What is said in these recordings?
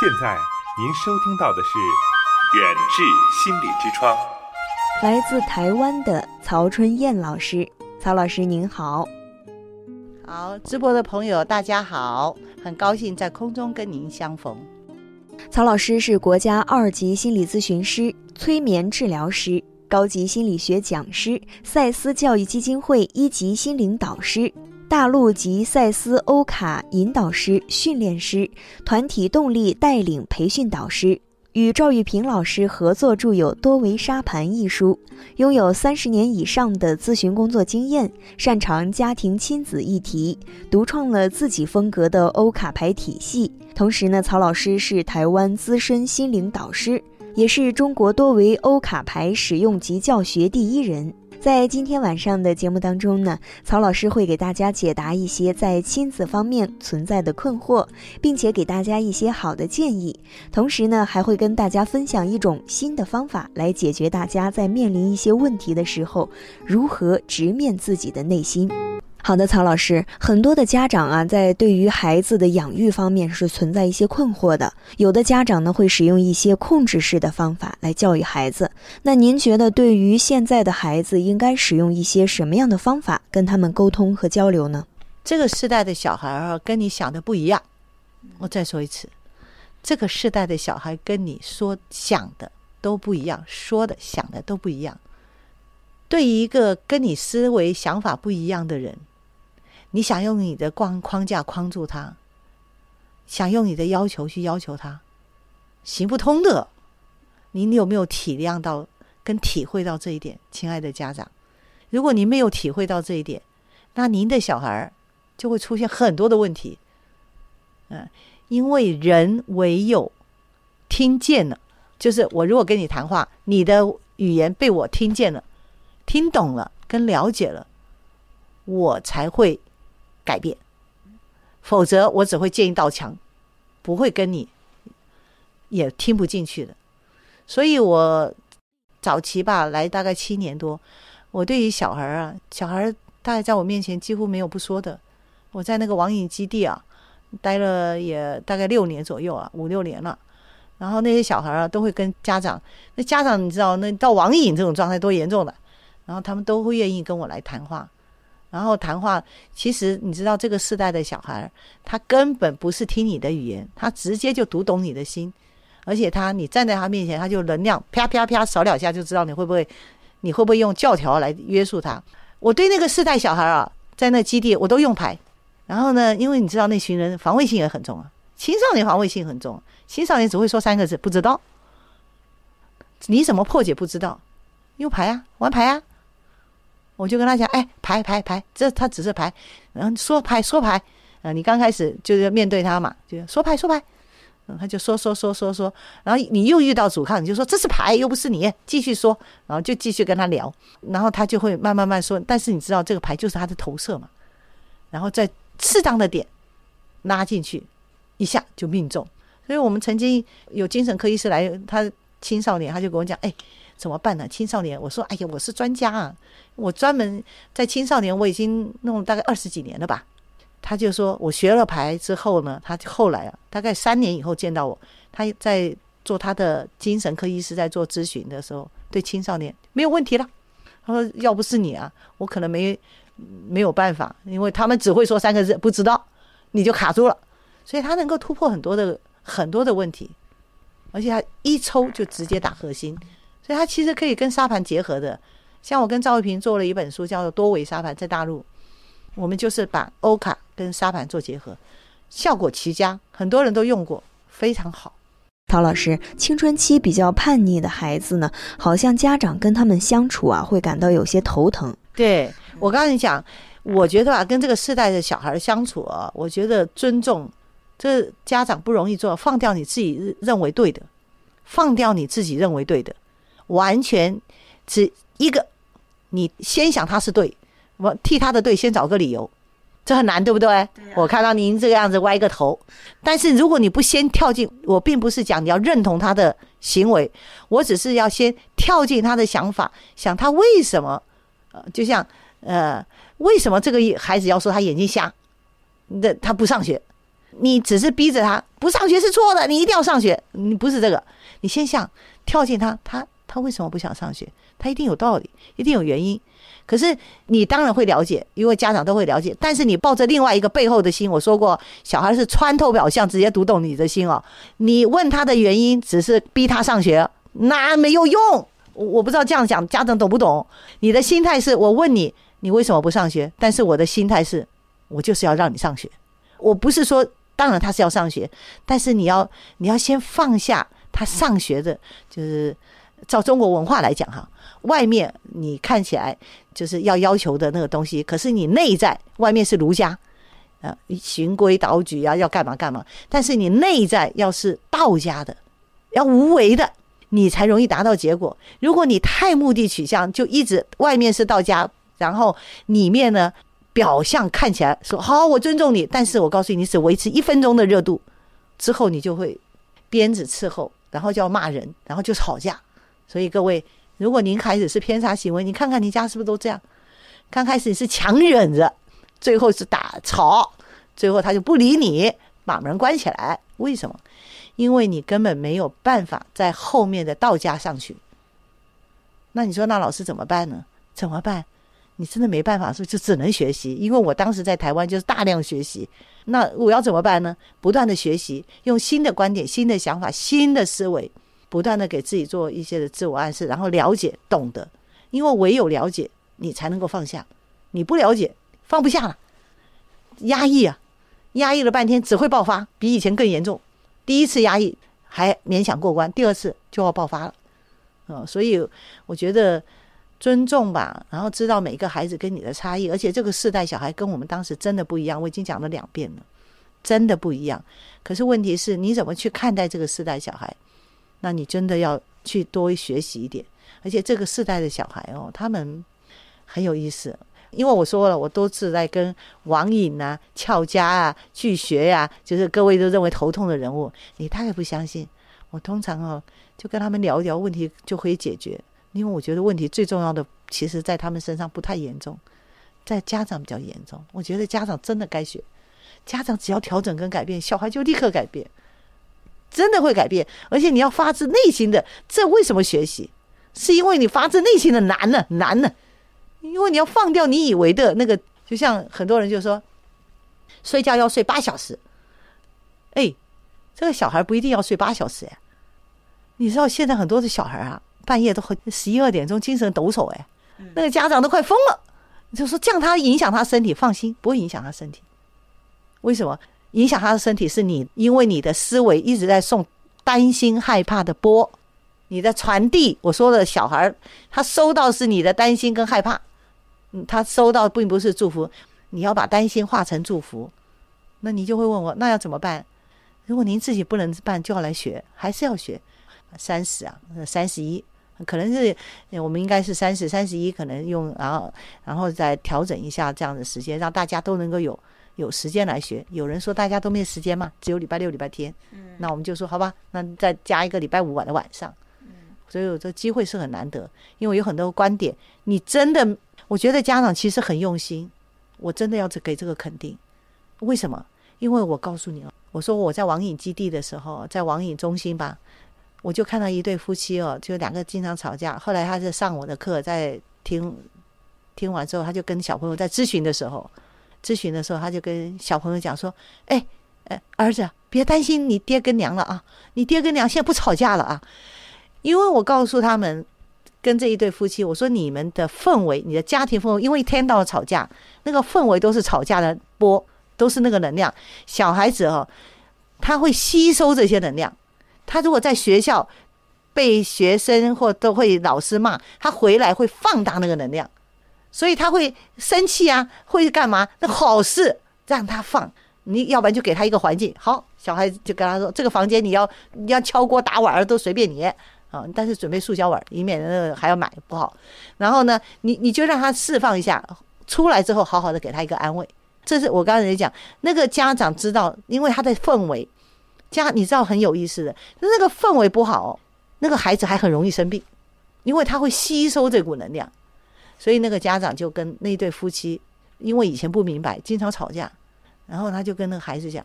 现在您收听到的是《远志心理之窗》，来自台湾的曹春燕老师。曹老师您好，好，直播的朋友大家好，很高兴在空中跟您相逢。曹老师是国家二级心理咨询师、催眠治疗师、高级心理学讲师、赛斯教育基金会一级心灵导师。大陆及赛斯欧卡引导师、训练师，团体动力带领培训导师，与赵玉平老师合作著有《多维沙盘》一书，拥有三十年以上的咨询工作经验，擅长家庭亲子议题，独创了自己风格的欧卡牌体系。同时呢，曹老师是台湾资深心灵导师，也是中国多维欧卡牌使用及教学第一人。在今天晚上的节目当中呢，曹老师会给大家解答一些在亲子方面存在的困惑，并且给大家一些好的建议。同时呢，还会跟大家分享一种新的方法，来解决大家在面临一些问题的时候，如何直面自己的内心。好的，曹老师，很多的家长啊，在对于孩子的养育方面是存在一些困惑的。有的家长呢，会使用一些控制式的方法来教育孩子。那您觉得，对于现在的孩子，应该使用一些什么样的方法跟他们沟通和交流呢？这个时代的小孩儿，跟你想的不一样。我再说一次，这个时代的小孩跟你说想的都不一样，说的想的都不一样。对于一个跟你思维想法不一样的人。你想用你的框框架框住他，想用你的要求去要求他，行不通的。您有没有体谅到跟体会到这一点，亲爱的家长？如果您没有体会到这一点，那您的小孩就会出现很多的问题。嗯，因为人唯有听见了，就是我如果跟你谈话，你的语言被我听见了、听懂了、跟了解了，我才会。改变，否则我只会建一道墙，不会跟你也听不进去的。所以我早期吧来大概七年多，我对于小孩啊，小孩大概在我面前几乎没有不说的。我在那个网瘾基地啊待了也大概六年左右啊，五六年了。然后那些小孩啊都会跟家长，那家长你知道，那到网瘾这种状态多严重的，然后他们都会愿意跟我来谈话。然后谈话，其实你知道，这个世代的小孩，他根本不是听你的语言，他直接就读懂你的心，而且他，你站在他面前，他就能量啪啪啪扫两下就知道你会不会，你会不会用教条来约束他。我对那个世代小孩啊，在那基地我都用牌，然后呢，因为你知道那群人防卫性也很重啊，青少年防卫性很重，青少年只会说三个字不知道，你怎么破解不知道，用牌啊，玩牌啊。我就跟他讲，哎，排排排，这他只是牌，然后说牌说牌，呃，你刚开始就是面对他嘛，就说牌说牌，嗯，他就说说说说说，然后你又遇到阻抗，你就说这是牌，又不是你，继续说，然后就继续跟他聊，然后他就会慢慢慢说，但是你知道这个牌就是他的投射嘛，然后在适当的点拉进去，一下就命中。所以我们曾经有精神科医师来，他青少年，他就跟我讲，哎。怎么办呢？青少年，我说，哎呀，我是专家啊，我专门在青少年，我已经弄了大概二十几年了吧。他就说，我学了牌之后呢，他后来啊，大概三年以后见到我，他在做他的精神科医师，在做咨询的时候，对青少年没有问题了。他说，要不是你啊，我可能没没有办法，因为他们只会说三个字，不知道，你就卡住了。所以他能够突破很多的很多的问题，而且他一抽就直接打核心。所以它其实可以跟沙盘结合的，像我跟赵玉平做了一本书，叫做《多维沙盘》，在大陆，我们就是把欧卡跟沙盘做结合，效果奇佳，很多人都用过，非常好。陶老师，青春期比较叛逆的孩子呢，好像家长跟他们相处啊，会感到有些头疼。对我刚才讲，我觉得啊，跟这个世代的小孩相处啊，我觉得尊重，这家长不容易做，放掉你自己认为对的，放掉你自己认为对的。完全只一个，你先想他是对，我替他的对先找个理由，这很难，对不对？我看到您这个样子歪个头，但是如果你不先跳进，我并不是讲你要认同他的行为，我只是要先跳进他的想法，想他为什么，呃，就像呃，为什么这个孩子要说他眼睛瞎，那他不上学，你只是逼着他不上学是错的，你一定要上学。你不是这个，你先想跳进他，他他为什么不想上学？他一定有道理，一定有原因。可是你当然会了解，因为家长都会了解。但是你抱着另外一个背后的心，我说过，小孩是穿透表象，直接读懂你的心哦。你问他的原因，只是逼他上学，那没有用。我不知道这样讲家长懂不懂？你的心态是我问你，你为什么不上学？但是我的心态是，我就是要让你上学。我不是说，当然他是要上学，但是你要你要先放下他上学的，就是照中国文化来讲哈，外面你看起来就是要要求的那个东西，可是你内在外面是儒家，啊，循规蹈矩啊，要干嘛干嘛，但是你内在要是道家的，要无为的。你才容易达到结果。如果你太目的取向，就一直外面是道家，然后里面呢表象看起来说好，我尊重你，但是我告诉你，你只维持一分钟的热度，之后你就会鞭子伺候，然后就要骂人，然后就吵架。所以各位，如果您开始是偏差行为，你看看你家是不是都这样？刚开始你是强忍着，最后是打吵，最后他就不理你，把门关起来。为什么？因为你根本没有办法在后面的道家上去，那你说那老师怎么办呢？怎么办？你真的没办法，说就只能学习。因为我当时在台湾就是大量学习，那我要怎么办呢？不断的学习，用新的观点、新的想法、新的思维，不断的给自己做一些的自我暗示，然后了解、懂得。因为唯有了解，你才能够放下。你不了解，放不下了，压抑啊，压抑了半天，只会爆发，比以前更严重。第一次压抑还勉强过关，第二次就要爆发了，嗯，所以我觉得尊重吧，然后知道每个孩子跟你的差异，而且这个世代小孩跟我们当时真的不一样，我已经讲了两遍了，真的不一样。可是问题是你怎么去看待这个世代小孩？那你真的要去多学习一点，而且这个世代的小孩哦，他们很有意思。因为我说了，我多次在跟王颖啊、俏家啊、巨学呀，就是各位都认为头痛的人物，你太不相信。我通常哦，就跟他们聊一聊，问题就可以解决。因为我觉得问题最重要的，其实在他们身上不太严重，在家长比较严重。我觉得家长真的该学，家长只要调整跟改变，小孩就立刻改变，真的会改变。而且你要发自内心的，这为什么学习？是因为你发自内心的难呢？难呢？因为你要放掉你以为的那个，就像很多人就说，睡觉要睡八小时。哎，这个小孩不一定要睡八小时哎。你知道现在很多的小孩啊，半夜都很十一二点钟精神抖擞哎，那个家长都快疯了。就说这样他影响他身体，放心不会影响他身体。为什么影响他的身体？是你因为你的思维一直在送担心害怕的波，你的传递。我说的小孩他收到是你的担心跟害怕。嗯，他收到并不是祝福，你要把担心化成祝福，那你就会问我，那要怎么办？如果您自己不能办，就要来学，还是要学？三十啊，三十一，可能是我们应该是三十、三十一，可能用然后然后再调整一下这样的时间，让大家都能够有有时间来学。有人说大家都没时间嘛，只有礼拜六、礼拜天，嗯，那我们就说好吧，那再加一个礼拜五晚的晚上，嗯，所以我这机会是很难得，因为有很多观点，你真的。我觉得家长其实很用心，我真的要给这个肯定。为什么？因为我告诉你哦，我说我在网瘾基地的时候，在网瘾中心吧，我就看到一对夫妻哦，就两个经常吵架。后来他是上我的课，在听听完之后，他就跟小朋友在咨询的时候，咨询的时候他就跟小朋友讲说：“哎哎，儿子，别担心你爹跟娘了啊，你爹跟娘现在不吵架了啊，因为我告诉他们。”跟这一对夫妻，我说你们的氛围，你的家庭氛围，因为一天到晚吵架，那个氛围都是吵架的波，都是那个能量。小孩子哦，他会吸收这些能量。他如果在学校被学生或都会老师骂，他回来会放大那个能量，所以他会生气啊，会干嘛？那好事让他放，你要不然就给他一个环境。好，小孩就跟他说，这个房间你要你要敲锅打碗都随便你。啊，但是准备塑胶碗，以免那个还要买不好。然后呢，你你就让他释放一下，出来之后好好的给他一个安慰。这是我刚才讲，那个家长知道，因为他的氛围，家你知道很有意思的，那个氛围不好，那个孩子还很容易生病，因为他会吸收这股能量。所以那个家长就跟那对夫妻，因为以前不明白，经常吵架，然后他就跟那个孩子讲：“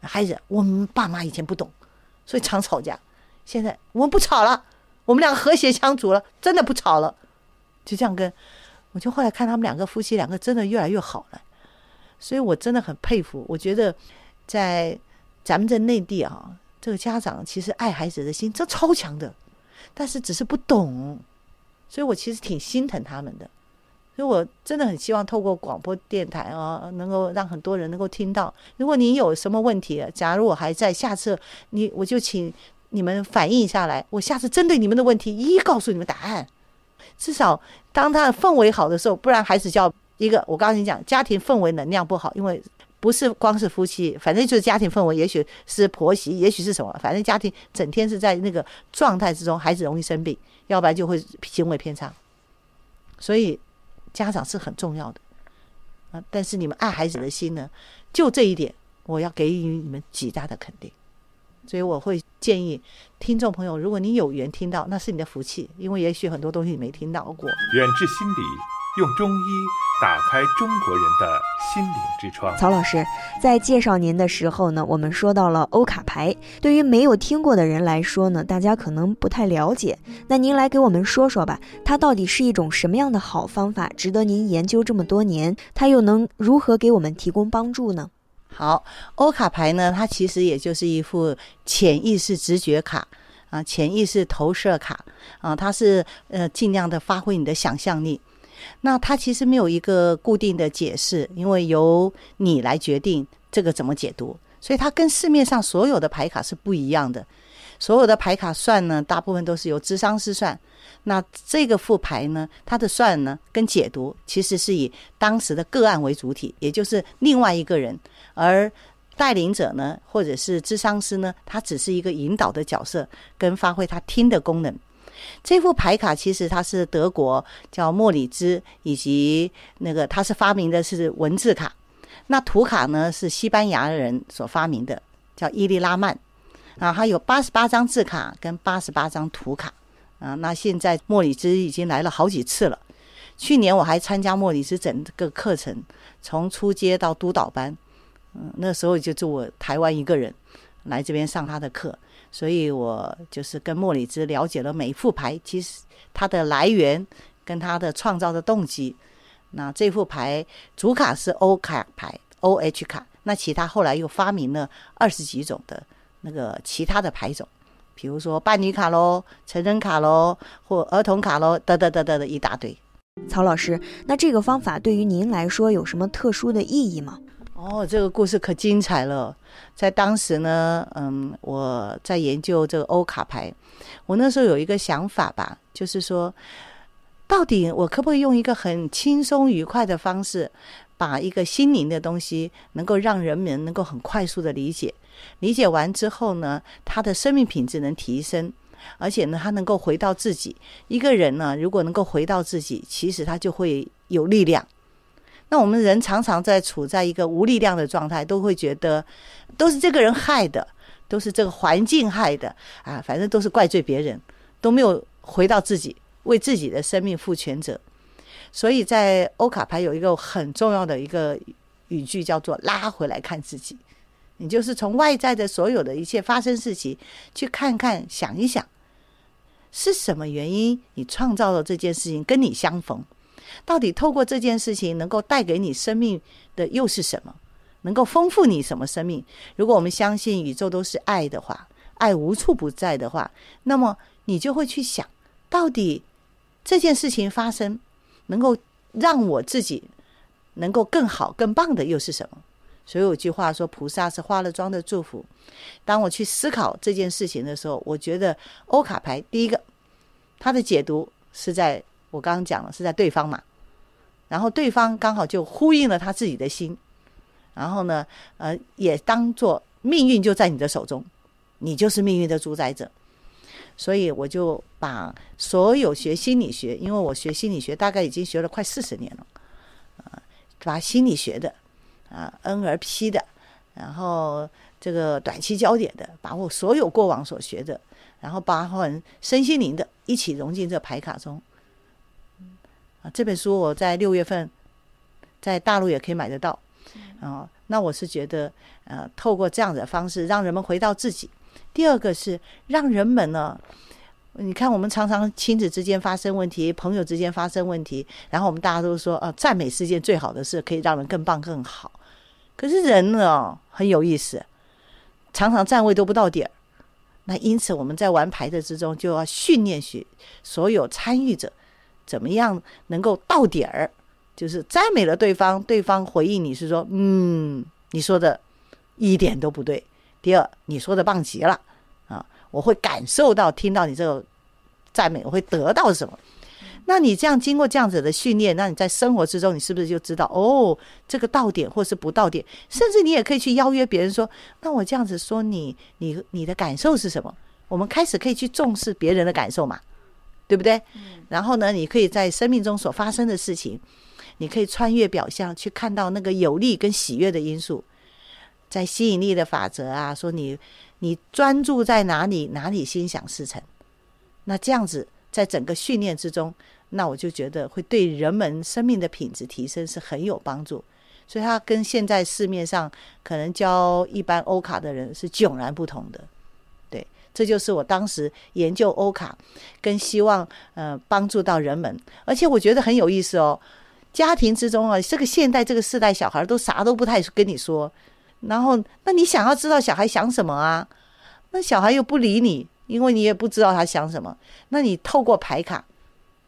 孩子，我们爸妈以前不懂，所以常吵架。现在我们不吵了，我们两个和谐相处了，真的不吵了。就这样跟，我就后来看他们两个夫妻两个真的越来越好了，所以我真的很佩服。我觉得在咱们在内地啊，这个家长其实爱孩子的心这超强的，但是只是不懂，所以我其实挺心疼他们的。所以我真的很希望透过广播电台啊，能够让很多人能够听到。如果你有什么问题，假如我还在，下次你我就请你们反映下来，我下次针对你们的问题一一告诉你们答案。至少当他的氛围好的时候，不然孩子叫一个。我刚才你讲，家庭氛围能量不好，因为不是光是夫妻，反正就是家庭氛围，也许是婆媳，也许是什么，反正家庭整天是在那个状态之中，孩子容易生病，要不然就会行为偏差。所以。家长是很重要的啊，但是你们爱孩子的心呢，就这一点，我要给予你们极大的肯定。所以我会建议听众朋友，如果你有缘听到，那是你的福气，因为也许很多东西你没听到过。远至心理。用中医打开中国人的心灵之窗。曹老师在介绍您的时候呢，我们说到了欧卡牌。对于没有听过的人来说呢，大家可能不太了解。那您来给我们说说吧，它到底是一种什么样的好方法，值得您研究这么多年？它又能如何给我们提供帮助呢？好，欧卡牌呢，它其实也就是一副潜意识直觉卡啊，潜意识投射卡啊，它是呃尽量的发挥你的想象力。那它其实没有一个固定的解释，因为由你来决定这个怎么解读，所以它跟市面上所有的牌卡是不一样的。所有的牌卡算呢，大部分都是由智商师算。那这个副牌呢，它的算呢跟解读其实是以当时的个案为主体，也就是另外一个人，而带领者呢或者是智商师呢，他只是一个引导的角色，跟发挥他听的功能。这副牌卡其实它是德国叫莫里兹，以及那个他是发明的是文字卡，那图卡呢是西班牙人所发明的，叫伊利拉曼啊，它有八十八张字卡跟八十八张图卡啊。那现在莫里兹已经来了好几次了，去年我还参加莫里兹整个课程，从初阶到督导班，嗯，那时候就就我台湾一个人来这边上他的课。所以我就是跟莫里兹了解了每一副牌，其实它的来源跟它的创造的动机。那这副牌主卡是 O 卡牌，O H 卡。那其他后来又发明了二十几种的那个其他的牌种，比如说伴侣卡喽、成人卡喽或儿童卡喽，得得得得的一大堆。曹老师，那这个方法对于您来说有什么特殊的意义吗？哦，这个故事可精彩了。在当时呢，嗯，我在研究这个欧卡牌，我那时候有一个想法吧，就是说，到底我可不可以用一个很轻松愉快的方式，把一个心灵的东西，能够让人们能够很快速的理解，理解完之后呢，他的生命品质能提升，而且呢，他能够回到自己。一个人呢，如果能够回到自己，其实他就会有力量。那我们人常常在处在一个无力量的状态，都会觉得都是这个人害的，都是这个环境害的啊，反正都是怪罪别人，都没有回到自己，为自己的生命负全责。所以在欧卡牌有一个很重要的一个语句，叫做“拉回来看自己”。你就是从外在的所有的一切发生事情，去看看、想一想，是什么原因你创造了这件事情跟你相逢。到底透过这件事情能够带给你生命的又是什么？能够丰富你什么生命？如果我们相信宇宙都是爱的话，爱无处不在的话，那么你就会去想，到底这件事情发生能够让我自己能够更好、更棒的又是什么？所以有句话说，菩萨是化了妆的祝福。当我去思考这件事情的时候，我觉得欧卡牌第一个，它的解读是在。我刚刚讲了是在对方嘛，然后对方刚好就呼应了他自己的心，然后呢，呃，也当做命运就在你的手中，你就是命运的主宰者。所以我就把所有学心理学，因为我学心理学大概已经学了快四十年了，啊，把心理学的啊 NLP 的，然后这个短期焦点的，把我所有过往所学的，然后包含身心灵的，一起融进这牌卡中。啊，这本书我在六月份在大陆也可以买得到。啊，那我是觉得，呃，透过这样的方式，让人们回到自己。第二个是让人们呢，你看我们常常亲子之间发生问题，朋友之间发生问题，然后我们大家都说，呃，赞美是件最好的事，可以让人更棒更好。可是人呢，很有意思，常常站位都不到点儿。那因此我们在玩牌的之中，就要训练学所有参与者，怎么样能够到点儿。就是赞美了对方，对方回应你是说，嗯，你说的一点都不对。第二，你说的棒极了啊，我会感受到听到你这个赞美，我会得到什么？那你这样经过这样子的训练，那你在生活之中，你是不是就知道哦，这个到点或是不到点？甚至你也可以去邀约别人说，那我这样子说你，你你的感受是什么？我们开始可以去重视别人的感受嘛，对不对？然后呢，你可以在生命中所发生的事情。你可以穿越表象去看到那个有利跟喜悦的因素，在吸引力的法则啊，说你你专注在哪里，哪里心想事成。那这样子，在整个训练之中，那我就觉得会对人们生命的品质提升是很有帮助。所以，他跟现在市面上可能教一般欧卡的人是迥然不同的。这就是我当时研究欧卡，跟希望呃帮助到人们，而且我觉得很有意思哦。家庭之中啊，这个现代这个世代小孩都啥都不太跟你说，然后那你想要知道小孩想什么啊？那小孩又不理你，因为你也不知道他想什么。那你透过牌卡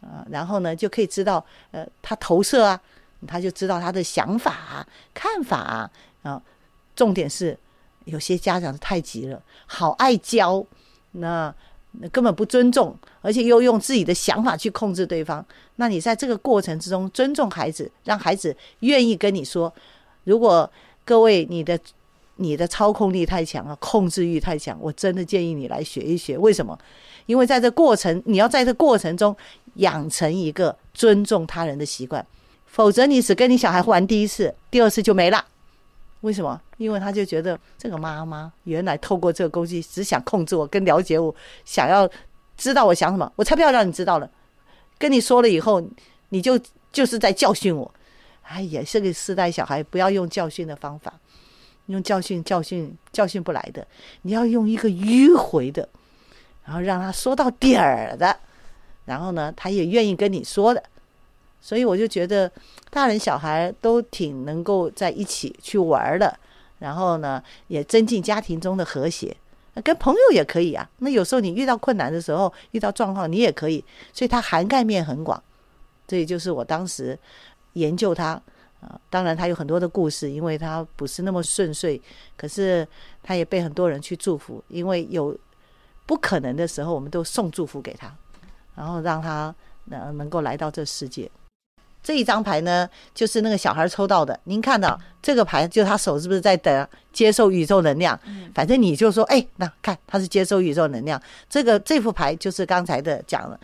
啊，然后呢就可以知道，呃，他投射啊，他就知道他的想法、啊、看法啊。啊，重点是有些家长太急了，好爱教，那。根本不尊重，而且又用自己的想法去控制对方。那你在这个过程之中尊重孩子，让孩子愿意跟你说。如果各位你的你的操控力太强了，控制欲太强，我真的建议你来学一学。为什么？因为在这过程，你要在这过程中养成一个尊重他人的习惯，否则你只跟你小孩玩第一次，第二次就没了。为什么？因为他就觉得这个妈妈原来透过这个工具只想控制我，跟了解我，想要知道我想什么，我才不要让你知道了。跟你说了以后，你就就是在教训我。哎呀，这个时代小孩不要用教训的方法，用教训教训教训不来的，你要用一个迂回的，然后让他说到点儿的，然后呢，他也愿意跟你说的。所以我就觉得，大人小孩都挺能够在一起去玩的，然后呢，也增进家庭中的和谐。跟朋友也可以啊。那有时候你遇到困难的时候，遇到状况，你也可以。所以它涵盖面很广。这也就是我当时研究它啊。当然，它有很多的故事，因为它不是那么顺遂。可是它也被很多人去祝福，因为有不可能的时候，我们都送祝福给他，然后让他能能够来到这世界。这一张牌呢，就是那个小孩抽到的。您看到这个牌，就他手是不是在等接受宇宙能量？反正你就说，哎，那看他是接收宇宙能量。这个这副牌就是刚才的讲了。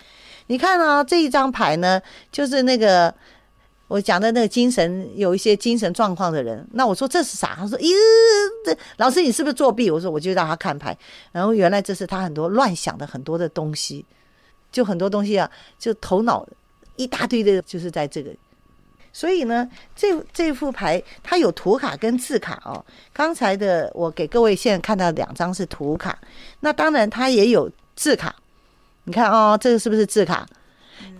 你看啊，这一张牌呢，就是那个我讲的那个精神有一些精神状况的人。那我说这是啥？他说，咦，这老师你是不是作弊？我说我就让他看牌，然后原来这是他很多乱想的很多的东西，就很多东西啊，就头脑。一大堆的，就是在这个，所以呢，这这副牌它有图卡跟字卡哦。刚才的我给各位现在看到两张是图卡，那当然它也有字卡。你看哦，这个是不是字卡？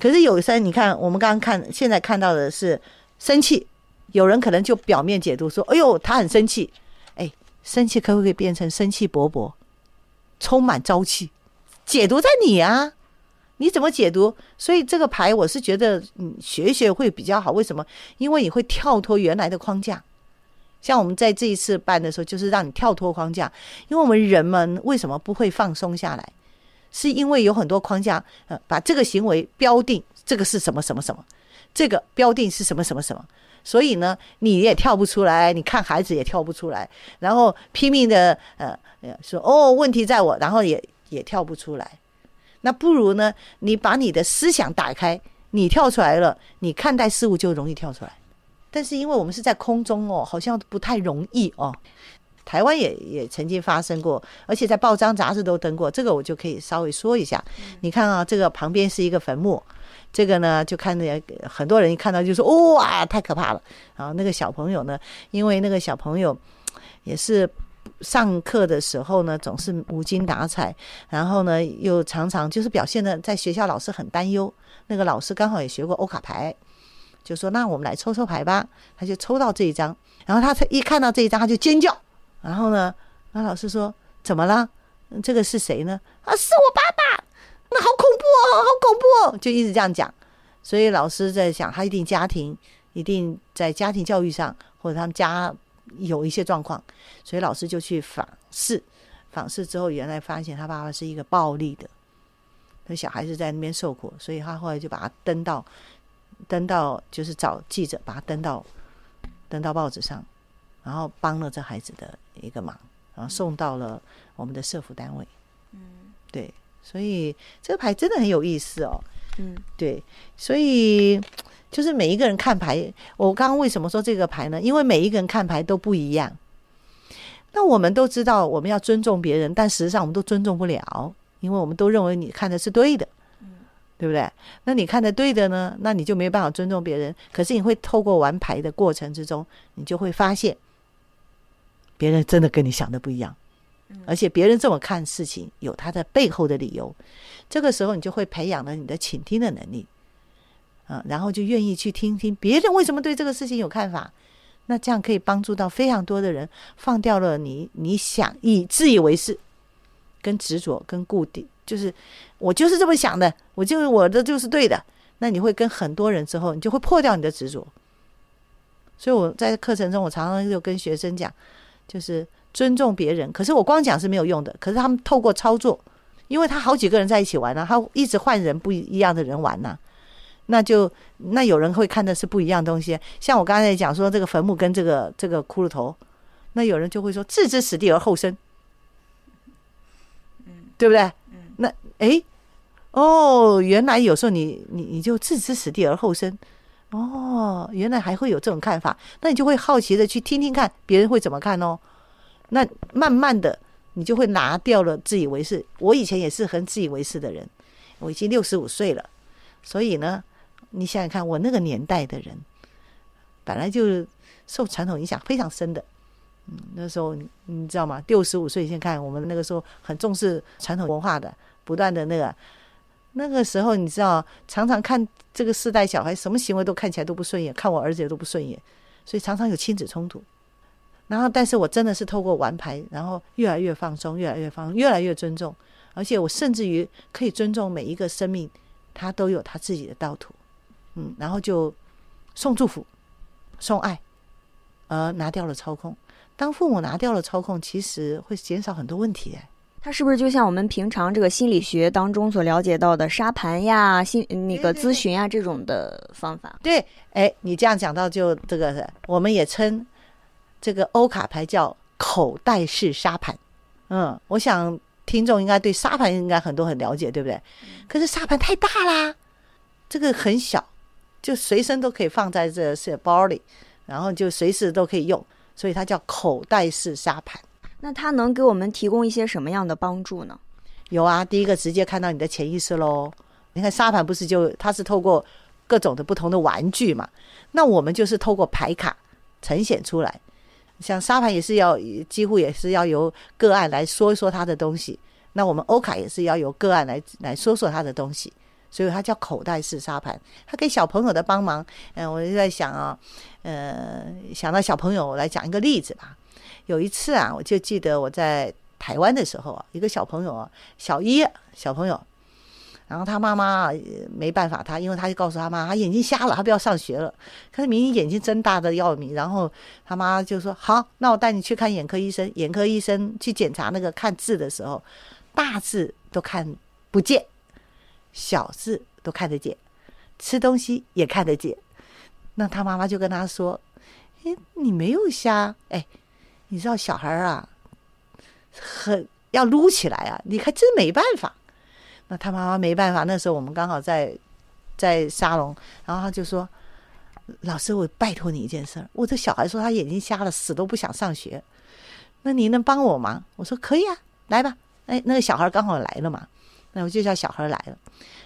可是有些你看，我们刚刚看现在看到的是生气，有人可能就表面解读说：“哎呦，他很生气。”哎，生气可不可以变成生气勃勃，充满朝气？解读在你啊。你怎么解读？所以这个牌我是觉得，嗯，学一学会比较好。为什么？因为你会跳脱原来的框架。像我们在这一次办的时候，就是让你跳脱框架。因为我们人们为什么不会放松下来？是因为有很多框架，呃，把这个行为标定，这个是什么什么什么，这个标定是什么什么什么。所以呢，你也跳不出来，你看孩子也跳不出来，然后拼命的呃说哦，问题在我，然后也也跳不出来。那不如呢？你把你的思想打开，你跳出来了，你看待事物就容易跳出来。但是因为我们是在空中哦，好像不太容易哦。台湾也也曾经发生过，而且在报章杂志都登过。这个我就可以稍微说一下。你看啊，这个旁边是一个坟墓，这个呢就看着很多人一看到就说哇，太可怕了。然后那个小朋友呢，因为那个小朋友也是上课的时候呢总是无精打采，然后呢又常常就是表现的在学校老师很担忧。那个老师刚好也学过欧卡牌。就说那我们来抽抽牌吧，他就抽到这一张，然后他一看到这一张他就尖叫，然后呢，那老师说怎么了？这个是谁呢？啊，是我爸爸，那好恐怖哦，好恐怖哦，就一直这样讲。所以老师在想，他一定家庭一定在家庭教育上或者他们家有一些状况，所以老师就去访视，访视之后原来发现他爸爸是一个暴力的，那小孩子在那边受苦，所以他后来就把他登到。登到就是找记者把他登到登到报纸上，然后帮了这孩子的一个忙，然后送到了我们的社福单位。嗯，对，所以这个牌真的很有意思哦。嗯，对，所以就是每一个人看牌，我刚刚为什么说这个牌呢？因为每一个人看牌都不一样。那我们都知道我们要尊重别人，但实际上我们都尊重不了，因为我们都认为你看的是对的。对不对？那你看的对的呢？那你就没有办法尊重别人。可是你会透过玩牌的过程之中，你就会发现，别人真的跟你想的不一样，而且别人这么看事情有他的背后的理由。这个时候，你就会培养了你的倾听的能力，啊，然后就愿意去听听别人为什么对这个事情有看法。那这样可以帮助到非常多的人，放掉了你你想以自以为是、跟执着、跟固定。就是我就是这么想的，我就我的就是对的。那你会跟很多人之后，你就会破掉你的执着。所以我在课程中，我常常就跟学生讲，就是尊重别人。可是我光讲是没有用的。可是他们透过操作，因为他好几个人在一起玩呢，他一直换人不一样的人玩呢，那就那有人会看的是不一样东西。像我刚才讲说这个坟墓跟这个这个骷髅头，那有人就会说置之死地而后生，嗯，对不对？那哎，哦，原来有时候你你你就置之死地而后生，哦，原来还会有这种看法，那你就会好奇的去听听看别人会怎么看哦。那慢慢的，你就会拿掉了自以为是。我以前也是很自以为是的人，我已经六十五岁了，所以呢，你想想看，我那个年代的人，本来就受传统影响非常深的。嗯，那时候你知道吗？六十五岁，先看我们那个时候很重视传统文化的。不断的那个，那个时候你知道，常常看这个世代小孩什么行为都看起来都不顺眼，看我儿子也都不顺眼，所以常常有亲子冲突。然后，但是我真的是透过玩牌，然后越来越放松，越来越放，越来越尊重，而且我甚至于可以尊重每一个生命，他都有他自己的道途。嗯，然后就送祝福，送爱，而拿掉了操控。当父母拿掉了操控，其实会减少很多问题。它是不是就像我们平常这个心理学当中所了解到的沙盘呀、心那个咨询啊这种的方法？对，哎，你这样讲到就这个，我们也称这个欧卡牌叫口袋式沙盘。嗯，我想听众应该对沙盘应该很多很了解，对不对？可是沙盘太大啦，这个很小，就随身都可以放在这是包里，然后就随时都可以用，所以它叫口袋式沙盘。那它能给我们提供一些什么样的帮助呢？有啊，第一个直接看到你的潜意识喽。你看沙盘不是就它是透过各种的不同的玩具嘛？那我们就是透过牌卡呈现出来。像沙盘也是要几乎也是要由个案来说一说他的东西。那我们欧卡也是要由个案来来说说他的东西，所以它叫口袋式沙盘。它给小朋友的帮忙，嗯，我就在想啊，呃，想到小朋友我来讲一个例子吧。有一次啊，我就记得我在台湾的时候啊，一个小朋友啊，小一小朋友，然后他妈妈没办法，他因为他就告诉他妈，他眼睛瞎了，他不要上学了。可是明明眼睛睁大的要命，然后他妈就说：“好，那我带你去看眼科医生。”眼科医生去检查那个看字的时候，大字都看不见，小事都看得见，吃东西也看得见。那他妈妈就跟他说：“哎，你没有瞎，哎。”你知道小孩啊，很要撸起来啊！你还真没办法。那他妈妈没办法。那时候我们刚好在在沙龙，然后他就说：“老师，我拜托你一件事。我这小孩说他眼睛瞎了，死都不想上学。那你能帮我忙？我说可以啊，来吧。哎，那个小孩刚好来了嘛，那我就叫小孩来了。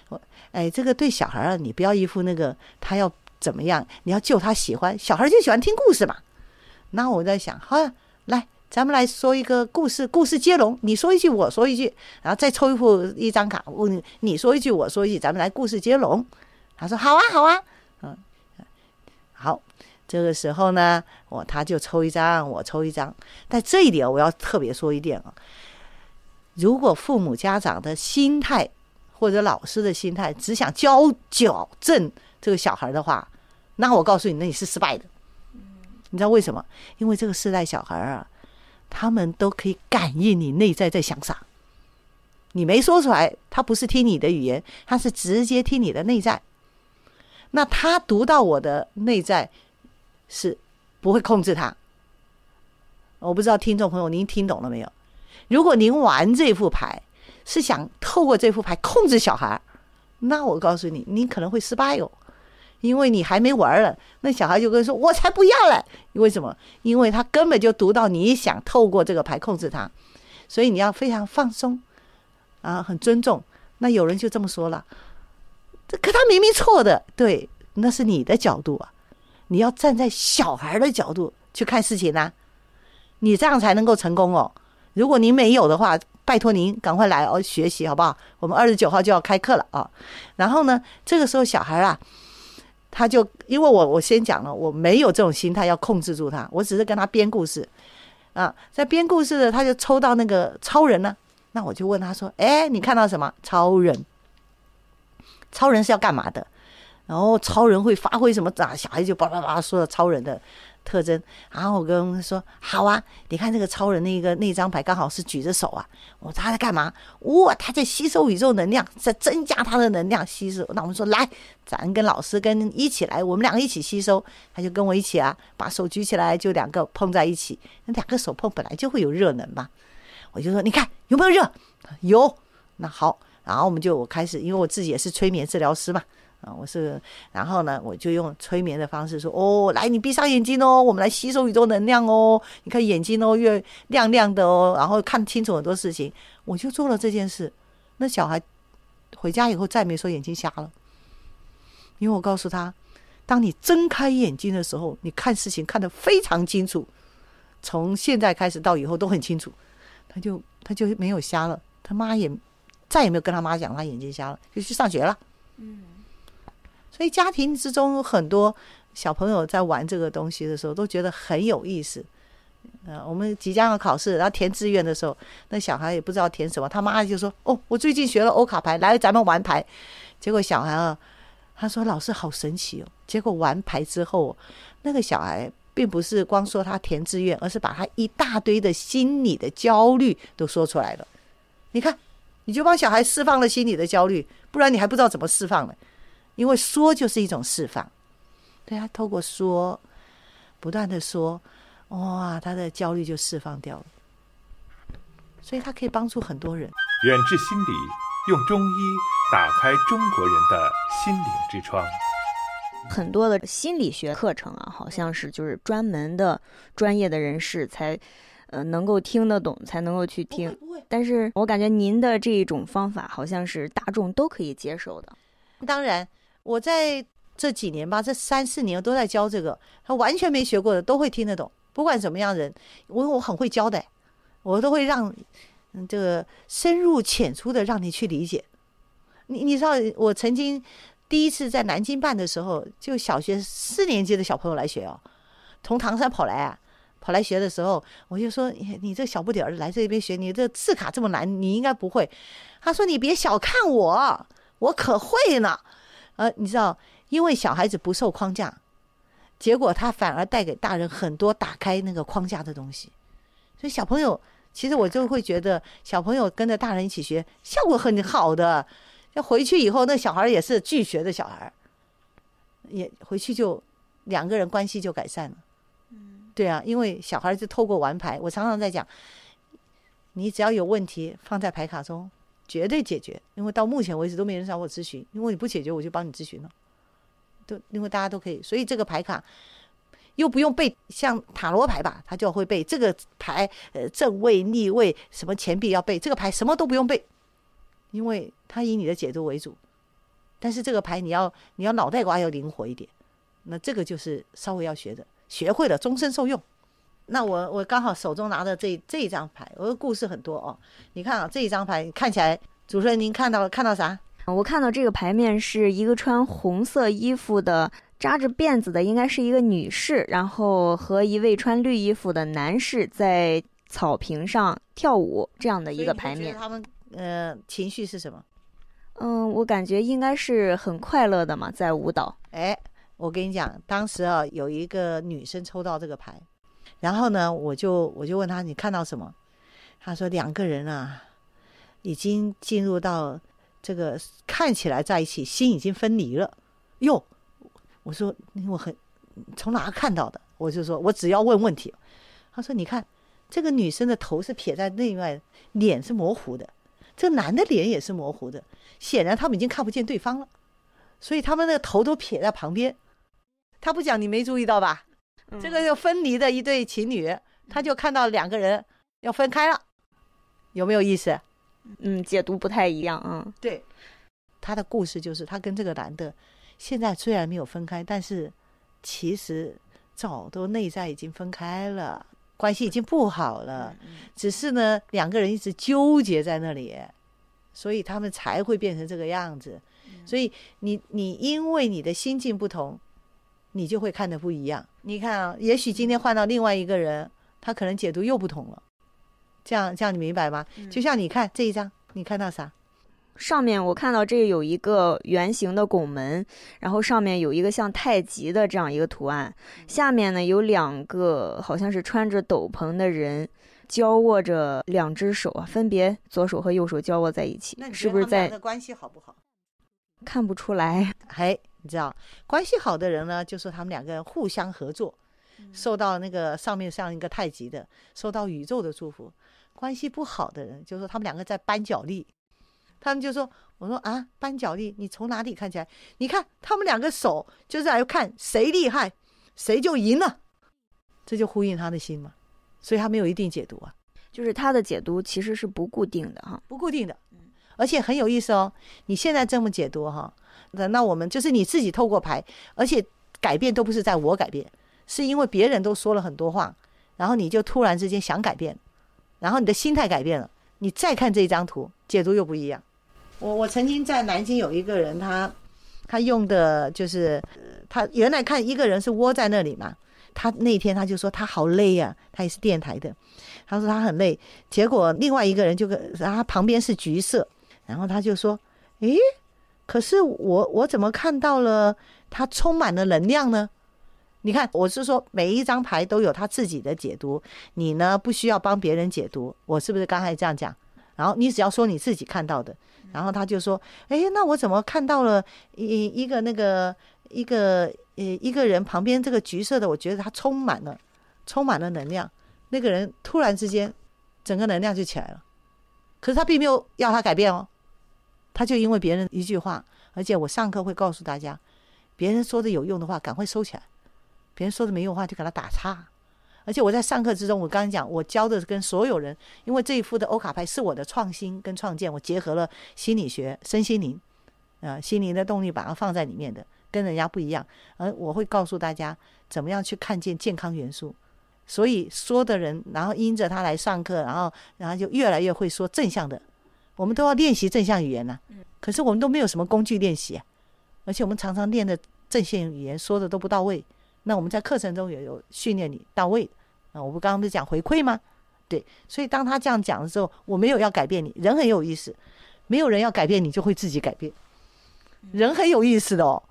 我哎，这个对小孩啊，你不要一副那个他要怎么样，你要救他喜欢，小孩就喜欢听故事嘛。那我在想，好，来，咱们来说一个故事，故事接龙，你说一句，我说一句，然后再抽一副一张卡，问你说一句，我说一句，咱们来故事接龙。他说好啊，好啊，嗯，好。这个时候呢，我他就抽一张，我抽一张。但这一点我要特别说一点啊，如果父母家长的心态或者老师的心态只想教矫正这个小孩的话，那我告诉你，那你是失败的。你知道为什么？因为这个世代小孩啊，他们都可以感应你内在在想啥。你没说出来，他不是听你的语言，他是直接听你的内在。那他读到我的内在。是不会控制他。我不知道听众朋友您听懂了没有？如果您玩这副牌是想透过这副牌控制小孩，那我告诉你，你可能会失败哦，因为你还没玩了，那小孩就跟说：“我才不要嘞！”为什么？因为他根本就读到你想透过这个牌控制他，所以你要非常放松啊，很尊重。那有人就这么说了，这可他明明错的，对，那是你的角度啊。你要站在小孩的角度去看事情呢，你这样才能够成功哦。如果您没有的话，拜托您赶快来哦学习好不好？我们二十九号就要开课了啊。然后呢，这个时候小孩啊，他就因为我我先讲了，我没有这种心态要控制住他，我只是跟他编故事啊，在编故事的他就抽到那个超人呢，那我就问他说：“哎，你看到什么？超人？超人是要干嘛的？”然后超人会发挥什么？啊，小孩就叭叭叭说了超人的特征。然后我跟他说：“好啊，你看这个超人那个那张牌刚好是举着手啊。我他在干嘛？哇，他在吸收宇宙能量，在增加他的能量吸收。那我们说来，咱跟老师跟一起来，我们两个一起吸收。他就跟我一起啊，把手举起来，就两个碰在一起。那两个手碰本来就会有热能嘛。我就说，你看有没有热？有。那好，然后我们就开始，因为我自己也是催眠治疗师嘛。啊，我是，然后呢，我就用催眠的方式说：“哦，来，你闭上眼睛哦，我们来吸收宇宙能量哦。你看眼睛哦，越亮亮的哦，然后看清楚很多事情。”我就做了这件事。那小孩回家以后再没说眼睛瞎了，因为我告诉他，当你睁开眼睛的时候，你看事情看得非常清楚。从现在开始到以后都很清楚，他就他就没有瞎了。他妈也再也没有跟他妈讲他眼睛瞎了，就去上学了。嗯。所以家庭之中有很多小朋友在玩这个东西的时候，都觉得很有意思。呃，我们即将要考试，然后填志愿的时候，那小孩也不知道填什么，他妈就说：“哦，我最近学了欧卡牌，来咱们玩牌。”结果小孩啊，他说：“老师好神奇哦！”结果玩牌之后，那个小孩并不是光说他填志愿，而是把他一大堆的心理的焦虑都说出来了。你看，你就帮小孩释放了心理的焦虑，不然你还不知道怎么释放呢。因为说就是一种释放，对他透过说，不断的说，哇，他的焦虑就释放掉了，所以他可以帮助很多人。远志心理用中医打开中国人的心灵之窗。很多的心理学课程啊，好像是就是专门的专业的人士才，呃，能够听得懂，才能够去听。但是我感觉您的这一种方法，好像是大众都可以接受的。当然。我在这几年吧，这三四年都在教这个，他完全没学过的都会听得懂。不管怎么样人，我我很会教的，我都会让这个深入浅出的让你去理解。你你知道，我曾经第一次在南京办的时候，就小学四年级的小朋友来学哦，从唐山跑来啊，跑来学的时候，我就说你这小不点儿来这边学，你这字卡这么难，你应该不会。他说你别小看我，我可会呢。呃，你知道，因为小孩子不受框架，结果他反而带给大人很多打开那个框架的东西。所以小朋友，其实我就会觉得，小朋友跟着大人一起学，效果很好的。要回去以后，那小孩也是拒学的小孩，也回去就两个人关系就改善了。嗯，对啊，因为小孩子透过玩牌，我常常在讲，你只要有问题放在牌卡中。绝对解决，因为到目前为止都没人找我咨询，因为你不解决，我就帮你咨询了。都因为大家都可以，所以这个牌卡又不用背像塔罗牌吧，他就会背这个牌，呃，正位、逆位，什么钱币要背，这个牌什么都不用背，因为他以你的解读为主。但是这个牌你要你要脑袋瓜要灵活一点，那这个就是稍微要学的，学会了终身受用。那我我刚好手中拿的这这一张牌，我的故事很多哦。你看啊，这一张牌看起来，主持人您看到看到啥？我看到这个牌面是一个穿红色衣服的、扎着辫子的，应该是一个女士，然后和一位穿绿衣服的男士在草坪上跳舞这样的一个牌面。他们呃情绪是什么？嗯，我感觉应该是很快乐的嘛，在舞蹈。哎，我跟你讲，当时啊有一个女生抽到这个牌，然后呢，我就我就问他你看到什么？他说两个人啊已经进入到。这个看起来在一起，心已经分离了。哟，我说我很从哪看到的？我就说我只要问问题。他说：“你看，这个女生的头是撇在内外，脸是模糊的；这男的脸也是模糊的。显然他们已经看不见对方了，所以他们那个头都撇在旁边。他不讲，你没注意到吧？这个要分离的一对情侣，他就看到两个人要分开了，有没有意思？”嗯，解读不太一样啊。对，他的故事就是他跟这个男的，现在虽然没有分开，但是其实早都内在已经分开了，关系已经不好了。只是呢，两个人一直纠结在那里，所以他们才会变成这个样子。所以你你因为你的心境不同，你就会看的不一样。你看啊，也许今天换到另外一个人，他可能解读又不同了。这样，这样你明白吗？就像你看这一张，你看到啥？上面我看到这有一个圆形的拱门，然后上面有一个像太极的这样一个图案。下面呢有两个好像是穿着斗篷的人，交握着两只手啊，分别左手和右手交握在一起。是不是在关系好不好？看不出来。嘿，你知道关系好的人呢，就说他们两个人互相合作。受到那个上面像一个太极的，受到宇宙的祝福。关系不好的人，就说他们两个在搬脚力。他们就说：“我说啊，搬脚力，你从哪里看起来？你看他们两个手就是来看谁厉害，谁就赢了。这就呼应他的心嘛。所以他没有一定解读啊，就是他的解读其实是不固定的哈，不固定的。而且很有意思哦。你现在这么解读哈，那那我们就是你自己透过牌，而且改变都不是在我改变。”是因为别人都说了很多话，然后你就突然之间想改变，然后你的心态改变了，你再看这张图解读又不一样。我我曾经在南京有一个人，他他用的就是他原来看一个人是窝在那里嘛，他那天他就说他好累呀，他也是电台的，他说他很累，结果另外一个人就跟他旁边是橘色，然后他就说，诶，可是我我怎么看到了他充满了能量呢？你看，我是说每一张牌都有他自己的解读，你呢不需要帮别人解读，我是不是刚才这样讲？然后你只要说你自己看到的，然后他就说：“哎，那我怎么看到了一一个那个一个呃一个人旁边这个橘色的？我觉得他充满了充满了能量，那个人突然之间整个能量就起来了。可是他并没有要他改变哦，他就因为别人一句话，而且我上课会告诉大家，别人说的有用的话，赶快收起来。”别人说的没用的话就给他打叉，而且我在上课之中，我刚刚讲，我教的是跟所有人，因为这一副的欧卡牌是我的创新跟创建，我结合了心理学、身心灵，啊，心灵的动力把它放在里面的，跟人家不一样。而我会告诉大家怎么样去看见健康元素，所以说的人，然后因着他来上课，然后然后就越来越会说正向的。我们都要练习正向语言呢，可是我们都没有什么工具练习，而且我们常常练的正向语言说的都不到位。那我们在课程中也有训练你到位啊！我不刚刚不是讲回馈吗？对，所以当他这样讲的时候，我没有要改变你，人很有意思，没有人要改变你，就会自己改变。人很有意思的哦。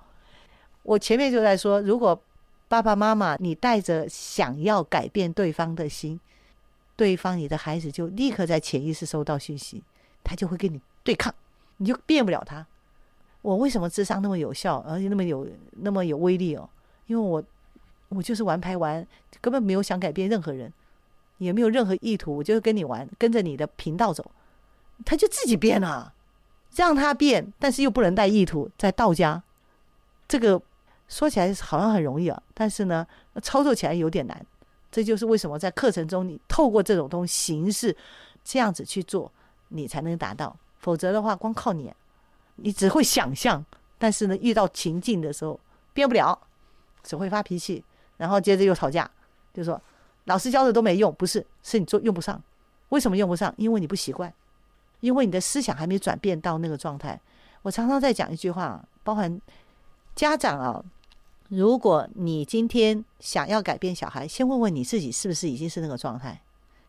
我前面就在说，如果爸爸妈妈你带着想要改变对方的心，对方你的孩子就立刻在潜意识收到讯息，他就会跟你对抗，你就变不了他。我为什么智商那么有效，而且那么有那么有威力哦？因为我。我就是玩牌玩，根本没有想改变任何人，也没有任何意图。我就是跟你玩，跟着你的频道走，他就自己变了，让他变，但是又不能带意图。在道家，这个说起来好像很容易啊，但是呢，操作起来有点难。这就是为什么在课程中，你透过这种东西形式这样子去做，你才能达到。否则的话，光靠你，你只会想象，但是呢，遇到情境的时候变不了，只会发脾气，然后接着又吵架，就说老师教的都没用，不是，是你做用不上。为什么用不上？因为你不习惯，因为你的思想还没转变到那个状态。我常常在讲一句话，包含家长啊。如果你今天想要改变小孩，先问问你自己是不是已经是那个状态。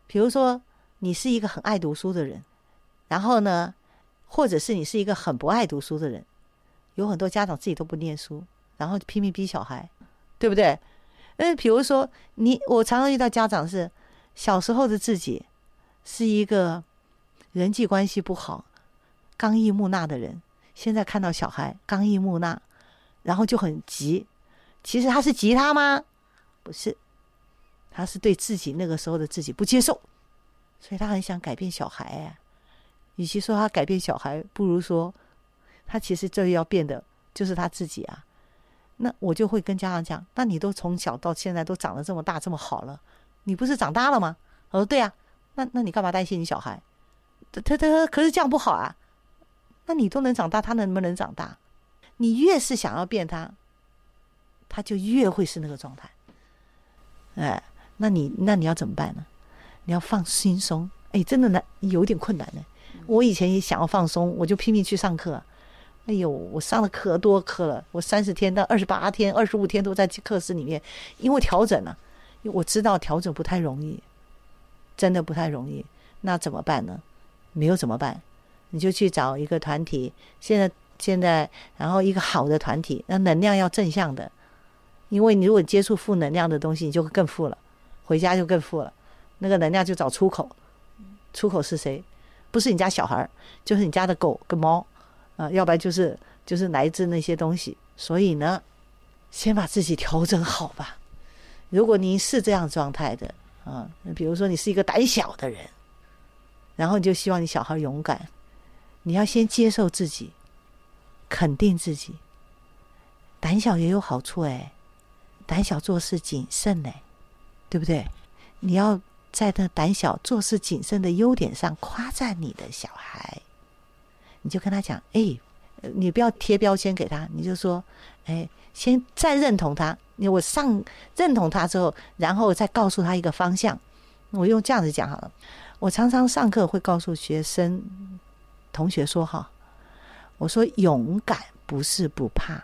比如说，你是一个很爱读书的人，然后呢，或者是你是一个很不爱读书的人，有很多家长自己都不念书，然后拼命逼小孩，对不对？嗯，比如说你，我常常遇到家长是小时候的自己是一个人际关系不好、刚毅木讷的人，现在看到小孩刚毅木讷，然后就很急。其实他是吉他吗？不是，他是对自己那个时候的自己不接受，所以他很想改变小孩。哎，与其说他改变小孩，不如说他其实这要变的就是他自己啊。那我就会跟家长讲：，那你都从小到现在都长得这么大这么好了，你不是长大了吗？我说对啊，那那你干嘛担心你小孩？他他他可是这样不好啊。那你都能长大，他能不能长大？你越是想要变他。他就越会是那个状态，哎，那你那你要怎么办呢？你要放轻松，哎，真的难，有点困难呢。我以前也想要放松，我就拼命去上课。哎呦，我上的可多课了，我三十天到二十八天、二十五天都在课室里面，因为调整了，我知道调整不太容易，真的不太容易。那怎么办呢？没有怎么办？你就去找一个团体，现在现在，然后一个好的团体，那能量要正向的。因为你如果接触负能量的东西，你就更负了，回家就更负了。那个能量就找出口，出口是谁？不是你家小孩，就是你家的狗跟猫啊，要不然就是就是来自那些东西。所以呢，先把自己调整好吧。如果您是这样状态的啊，比如说你是一个胆小的人，然后你就希望你小孩勇敢，你要先接受自己，肯定自己。胆小也有好处哎。胆小做事谨慎呢，对不对？你要在他胆小做事谨慎的优点上夸赞你的小孩，你就跟他讲：哎，你不要贴标签给他，你就说：哎，先再认同他。你我上认同他之后，然后再告诉他一个方向。我用这样子讲好了。我常常上课会告诉学生、同学说：哈，我说勇敢不是不怕。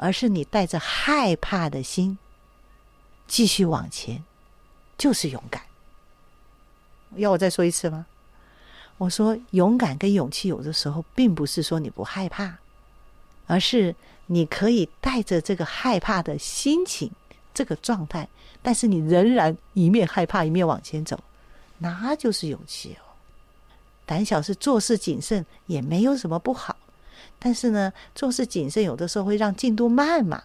而是你带着害怕的心继续往前，就是勇敢。要我再说一次吗？我说勇敢跟勇气有的时候并不是说你不害怕，而是你可以带着这个害怕的心情、这个状态，但是你仍然一面害怕一面往前走，那就是勇气哦。胆小是做事谨慎，也没有什么不好。但是呢，做事谨慎，有的时候会让进度慢嘛。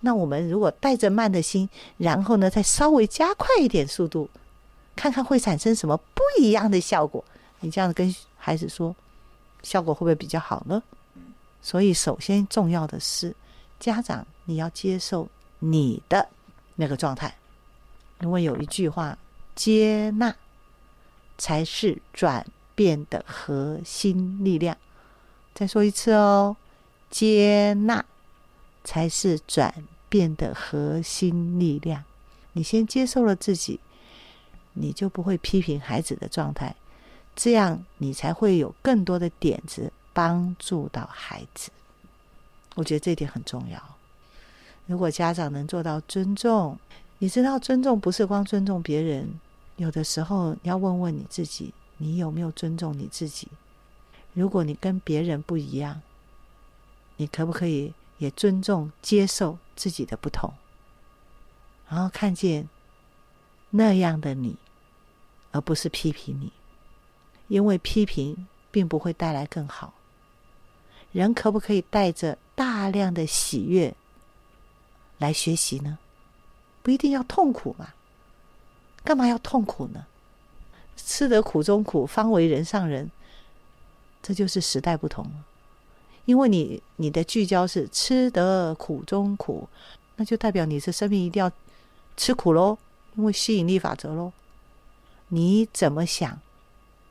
那我们如果带着慢的心，然后呢，再稍微加快一点速度，看看会产生什么不一样的效果。你这样跟孩子说，效果会不会比较好呢？所以，首先重要的是，家长你要接受你的那个状态。因为有一句话，接纳才是转变的核心力量。再说一次哦，接纳才是转变的核心力量。你先接受了自己，你就不会批评孩子的状态，这样你才会有更多的点子帮助到孩子。我觉得这点很重要。如果家长能做到尊重，你知道尊重不是光尊重别人，有的时候你要问问你自己，你有没有尊重你自己？如果你跟别人不一样，你可不可以也尊重、接受自己的不同，然后看见那样的你，而不是批评你？因为批评并不会带来更好。人可不可以带着大量的喜悦来学习呢？不一定要痛苦嘛？干嘛要痛苦呢？吃得苦中苦，方为人上人。这就是时代不同了。因为你你的聚焦是吃得苦中苦，那就代表你是生命一定要吃苦喽，因为吸引力法则喽。你怎么想，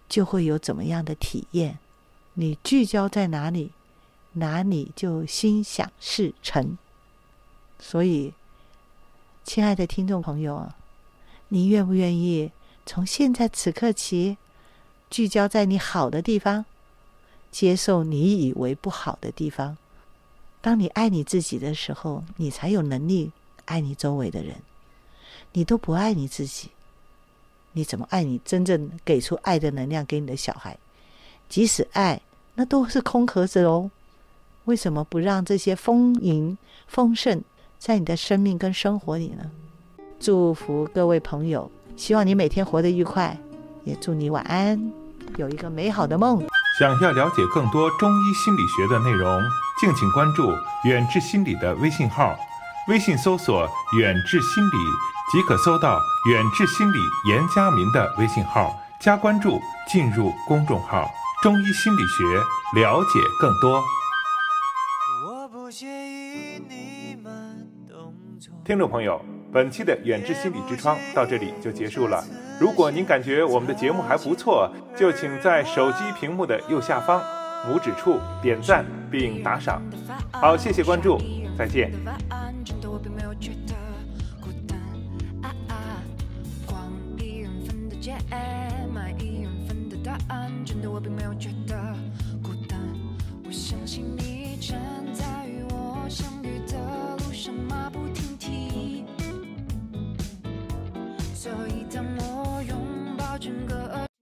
就会有怎么样的体验。你聚焦在哪里，哪里就心想事成。所以，亲爱的听众朋友啊，你愿不愿意从现在此刻起，聚焦在你好的地方，接受你以为不好的地方？当你爱你自己的时候，你才有能力爱你周围的人。你都不爱你自己。你怎么爱你真正给出爱的能量给你的小孩？即使爱，那都是空壳子哦。为什么不让这些丰盈丰盛在你的生命跟生活里呢？祝福各位朋友，希望你每天活得愉快，也祝你晚安，有一个美好的梦。想要了解更多中医心理学的内容，敬请关注远志心理的微信号，微信搜索“远志心理”。即可搜到远志心理严家民的微信号，加关注，进入公众号“中医心理学”，了解更多。听众朋友，本期的远志心理之窗到这里就结束了。如果您感觉我们的节目还不错，就请在手机屏幕的右下方拇指处点赞并打赏。好，谢谢关注，再见。诶满意缘分的答案真的我并没有觉得孤单。我相信你正在与我相遇的路上马不停蹄。所以